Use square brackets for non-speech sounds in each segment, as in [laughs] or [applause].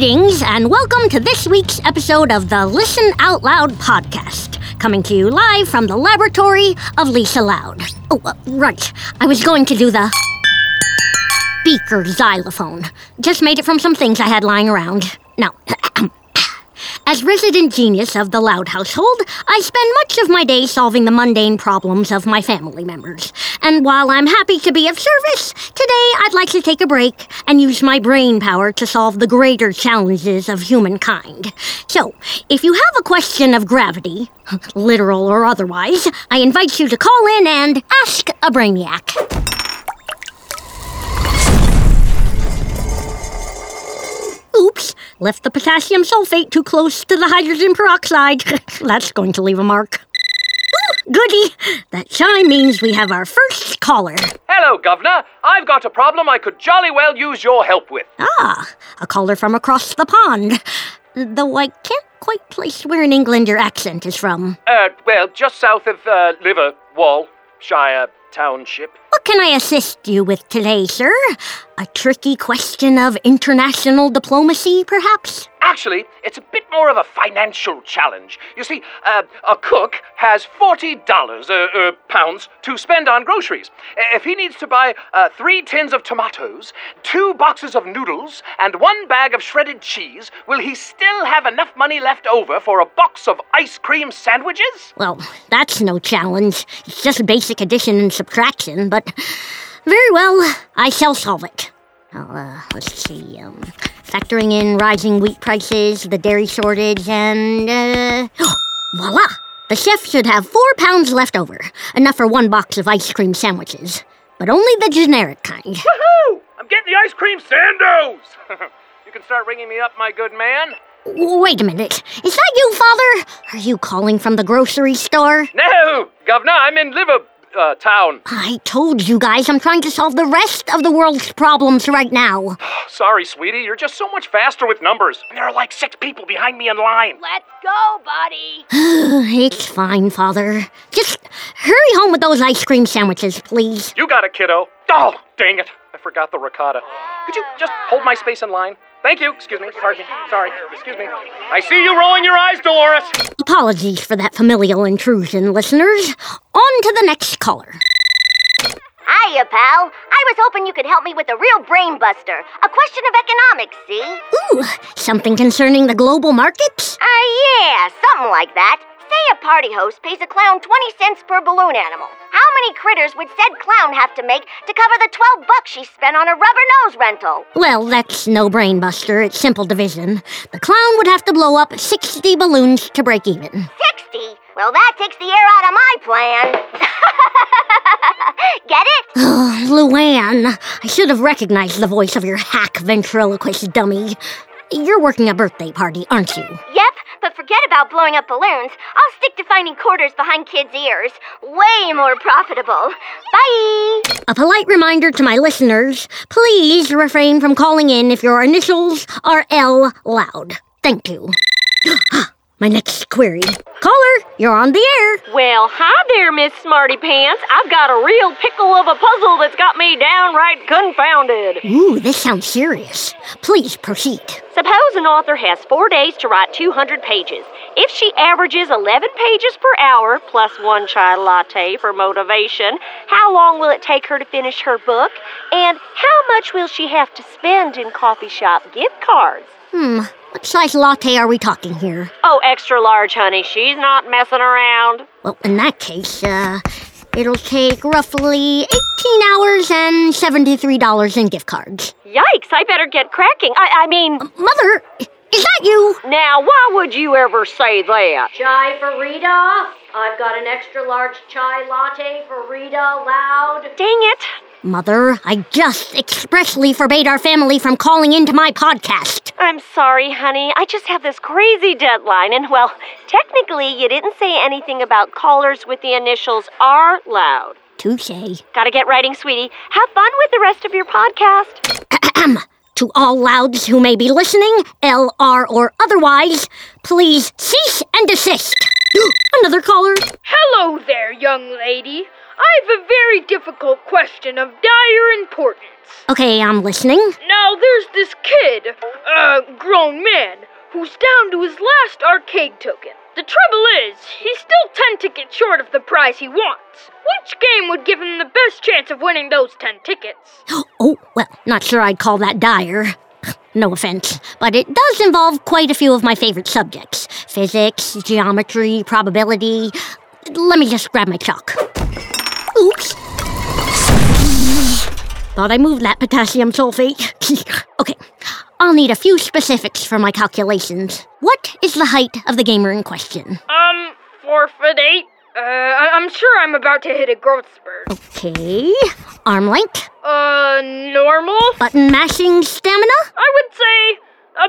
Greetings, and welcome to this week's episode of the Listen Out Loud podcast, coming to you live from the laboratory of Lisa Loud. Oh, uh, right. I was going to do the beaker xylophone. Just made it from some things I had lying around. Now, [clears throat] as resident genius of the Loud household, I spend much of my day solving the mundane problems of my family members. And while I'm happy to be of service, today I'd like to take a break and use my brain power to solve the greater challenges of humankind. So, if you have a question of gravity, [laughs] literal or otherwise, I invite you to call in and ask a brainiac. Left the potassium sulfate too close to the hydrogen peroxide. [laughs] That's going to leave a mark. Ooh, goody! That chime means we have our first caller. Hello, Governor. I've got a problem I could jolly well use your help with. Ah, a caller from across the pond. Though I can't quite place where in England your accent is from. Uh, well, just south of uh, Liverwall, Shire Township. What can I assist you with today, sir? A tricky question of international diplomacy, perhaps? Actually, it's a bit more of a financial challenge. You see, uh, a cook has $40 uh, uh, pounds to spend on groceries. If he needs to buy uh, three tins of tomatoes, two boxes of noodles, and one bag of shredded cheese, will he still have enough money left over for a box of ice cream sandwiches? Well, that's no challenge. It's just basic addition and subtraction, but very well, I shall solve it. Uh, let's see. Um, factoring in rising wheat prices, the dairy shortage, and uh, [gasps] voila! The chef should have four pounds left over, enough for one box of ice cream sandwiches, but only the generic kind. Woohoo! I'm getting the ice cream sandos. [laughs] you can start ringing me up, my good man. Wait a minute. Is that you, Father? Are you calling from the grocery store? No, Governor, I'm in Liver uh, town. I told you guys I'm trying to solve the rest of the world's problems right now. [sighs] Sorry, sweetie, you're just so much faster with numbers. There are like six people behind me in line. Let's go, buddy. [sighs] it's fine, Father. Just hurry home with those ice cream sandwiches, please. You got it, kiddo. Oh, dang it. I forgot the ricotta. Could you just hold my space in line? Thank you. Excuse me. Sorry. Sorry. Excuse me. I see you rolling your eyes, Dolores. Apologies for that familial intrusion, listeners. On to the next caller. Hiya, pal. I was hoping you could help me with a real brain buster. A question of economics, see? Ooh, something concerning the global markets? Uh, yeah, something like that. Say a party host pays a clown 20 cents per balloon animal. How many critters would said clown have to make to cover the 12 bucks she spent on a rubber nose rental? Well, that's no brain buster. It's simple division. The clown would have to blow up 60 balloons to break even. 60? Well, that takes the air out of my plan. [laughs] Get it? Oh, [sighs] Luan, I should have recognized the voice of your hack ventriloquist dummy. You're working a birthday party, aren't you? Yep, but forget about blowing up balloons. I'll stick to finding quarters behind kids' ears. Way more profitable. Bye! A polite reminder to my listeners please refrain from calling in if your initials are L loud. Thank you. My next query. Caller, you're on the air. Well, hi there, Miss Smarty Pants. I've got a real pickle of a puzzle that's got me downright confounded. Ooh, this sounds serious. Please proceed. Suppose an author has four days to write 200 pages. If she averages 11 pages per hour, plus one chai latte for motivation, how long will it take her to finish her book? And how much will she have to spend in coffee shop gift cards? Hmm, what size latte are we talking here? Oh, extra large, honey. She's not messing around. Well, in that case, uh, it'll take roughly 18 hours and $73 in gift cards. Yikes, I better get cracking. I, I mean, Mother, is that you? now, why would you ever say that? Chai for Rita. I've got an extra large chai latte for Rita Loud. Dang it. Mother, I just expressly forbade our family from calling into my podcast. I'm sorry, honey. I just have this crazy deadline, and well, technically, you didn't say anything about callers with the initials R loud. Touche. Gotta get writing, sweetie. Have fun with the rest of your podcast. Ahem. To all louds who may be listening, L, R, or otherwise, please cease and desist. [gasps] Another caller. Hello there, young lady. I have a very difficult question of dire importance. Okay, I'm listening. Now, there's this kid, a grown man, who's down to his last arcade token. The trouble is, he's still 10 tickets short of the prize he wants. Which game would give him the best chance of winning those 10 tickets? [gasps] Oh, well, not sure I'd call that dire. No offense, but it does involve quite a few of my favorite subjects physics, geometry, probability. Let me just grab my chalk. Thought I moved that potassium sulfate. [laughs] okay, I'll need a few specifics for my calculations. What is the height of the gamer in question? Um, four foot eight. Uh, I- I'm sure I'm about to hit a growth spurt. Okay. Arm length? Uh, normal? Button mashing stamina? I would say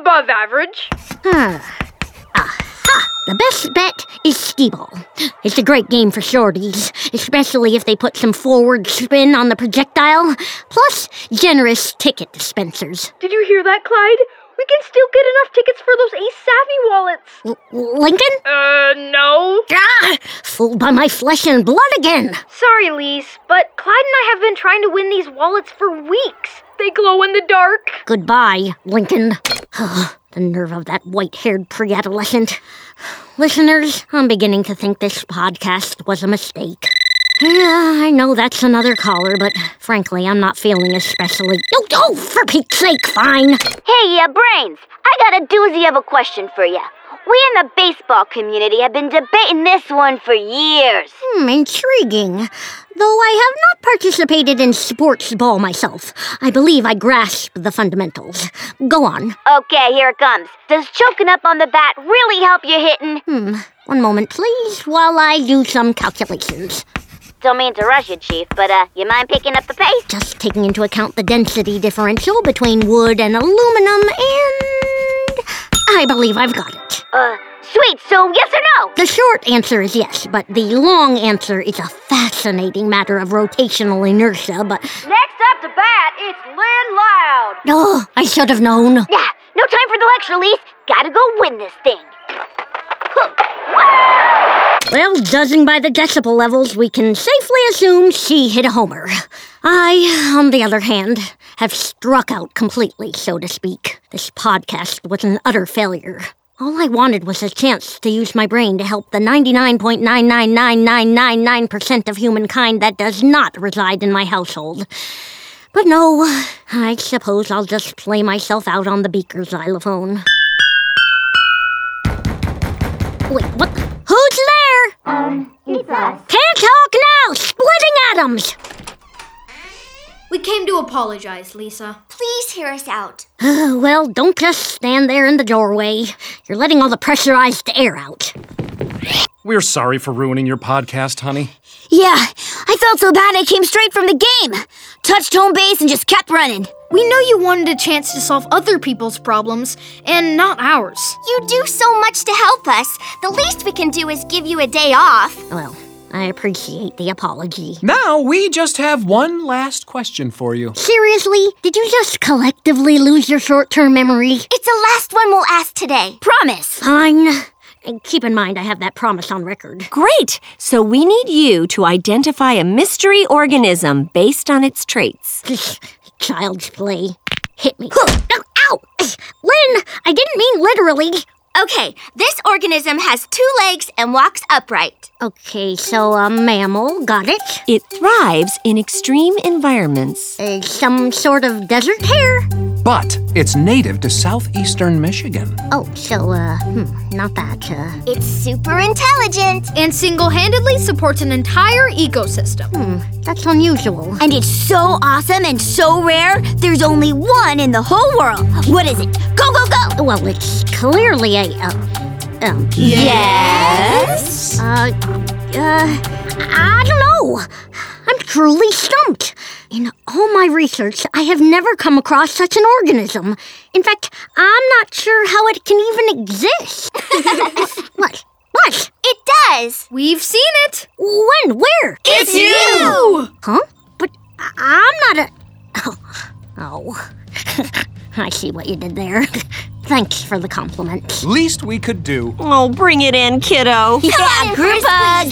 above average. Huh. Aha! The best bet is skee-ball. It's a great game for shorties, especially if they put some forward spin on the projectile, plus generous ticket dispensers. Did you hear that, Clyde? We can still get enough tickets for those Ace Savvy wallets. L- Lincoln? Uh, no. Ah! Fooled by my flesh and blood again! Sorry, Lise, but Clyde and I have been trying to win these wallets for weeks. They glow in the dark. Goodbye, Lincoln. [sighs] the nerve of that white haired pre adolescent. Listeners, I'm beginning to think this podcast was a mistake. Yeah, I know that's another caller, but frankly, I'm not feeling especially. Oh, oh, for Pete's sake, fine! Hey, uh, Brains, I got a doozy of a question for you. We in the baseball community have been debating this one for years. Hmm, intriguing. Though I have not participated in sports ball myself, I believe I grasp the fundamentals. Go on. Okay, here it comes. Does choking up on the bat really help you hitting? Hmm, one moment, please, while I do some calculations. Don't mean to rush you, Chief, but uh, you mind picking up the pace? Just taking into account the density differential between wood and aluminum, and I believe I've got it. Uh, sweet, so yes or no? The short answer is yes, but the long answer is a fascinating matter of rotational inertia, but Next up to bat, it's Lynn Loud. oh, I should have known. Yeah, no time for the lecture, Lise. Gotta go win this thing. Well, judging by the decibel levels, we can safely assume she hit a homer. I, on the other hand, have struck out completely, so to speak. This podcast was an utter failure. All I wanted was a chance to use my brain to help the 99.999999% of humankind that does not reside in my household. But no, I suppose I'll just play myself out on the beaker xylophone. Wait, what? Who's there? Um, It's us. Can't talk now! Splitting atoms! We came to apologize, Lisa. Please hear us out. [sighs] well, don't just stand there in the doorway. You're letting all the pressurized air out. We're sorry for ruining your podcast, honey. Yeah, I felt so bad I came straight from the game. Touched home base and just kept running. We know you wanted a chance to solve other people's problems and not ours. You do so much to help us. The least we can do is give you a day off. Well, I appreciate the apology. Now we just have one last question for you. Seriously? Did you just collectively lose your short term memory? It's the last one we'll ask today. Promise. Fine. And keep in mind, I have that promise on record. Great! So we need you to identify a mystery organism based on its traits. [laughs] Child's play. Hit me. [gasps] ow! ow! [sighs] Lynn, I didn't mean literally. Okay, this organism has two legs and walks upright. Okay, so a mammal, got it. It thrives in extreme environments. Uh, some sort of desert hare? But it's native to southeastern Michigan. Oh, so, uh, hmm, not that, uh. It's super intelligent. And single handedly supports an entire ecosystem. Hmm, that's unusual. And it's so awesome and so rare, there's only one in the whole world. What is it? Go, go, go! Well, it's clearly a, uh, um, Yes? uh, uh, I don't know. I'm truly stumped. In all my research, I have never come across such an organism. In fact, I'm not sure how it can even exist. [laughs] what? What? It does. We've seen it. When? Where? It's you! Huh? But I- I'm not a. Oh. Oh. [laughs] I see what you did there. [laughs] Thanks for the compliment. Least we could do. Oh, bring it in, kiddo. Come on, group up.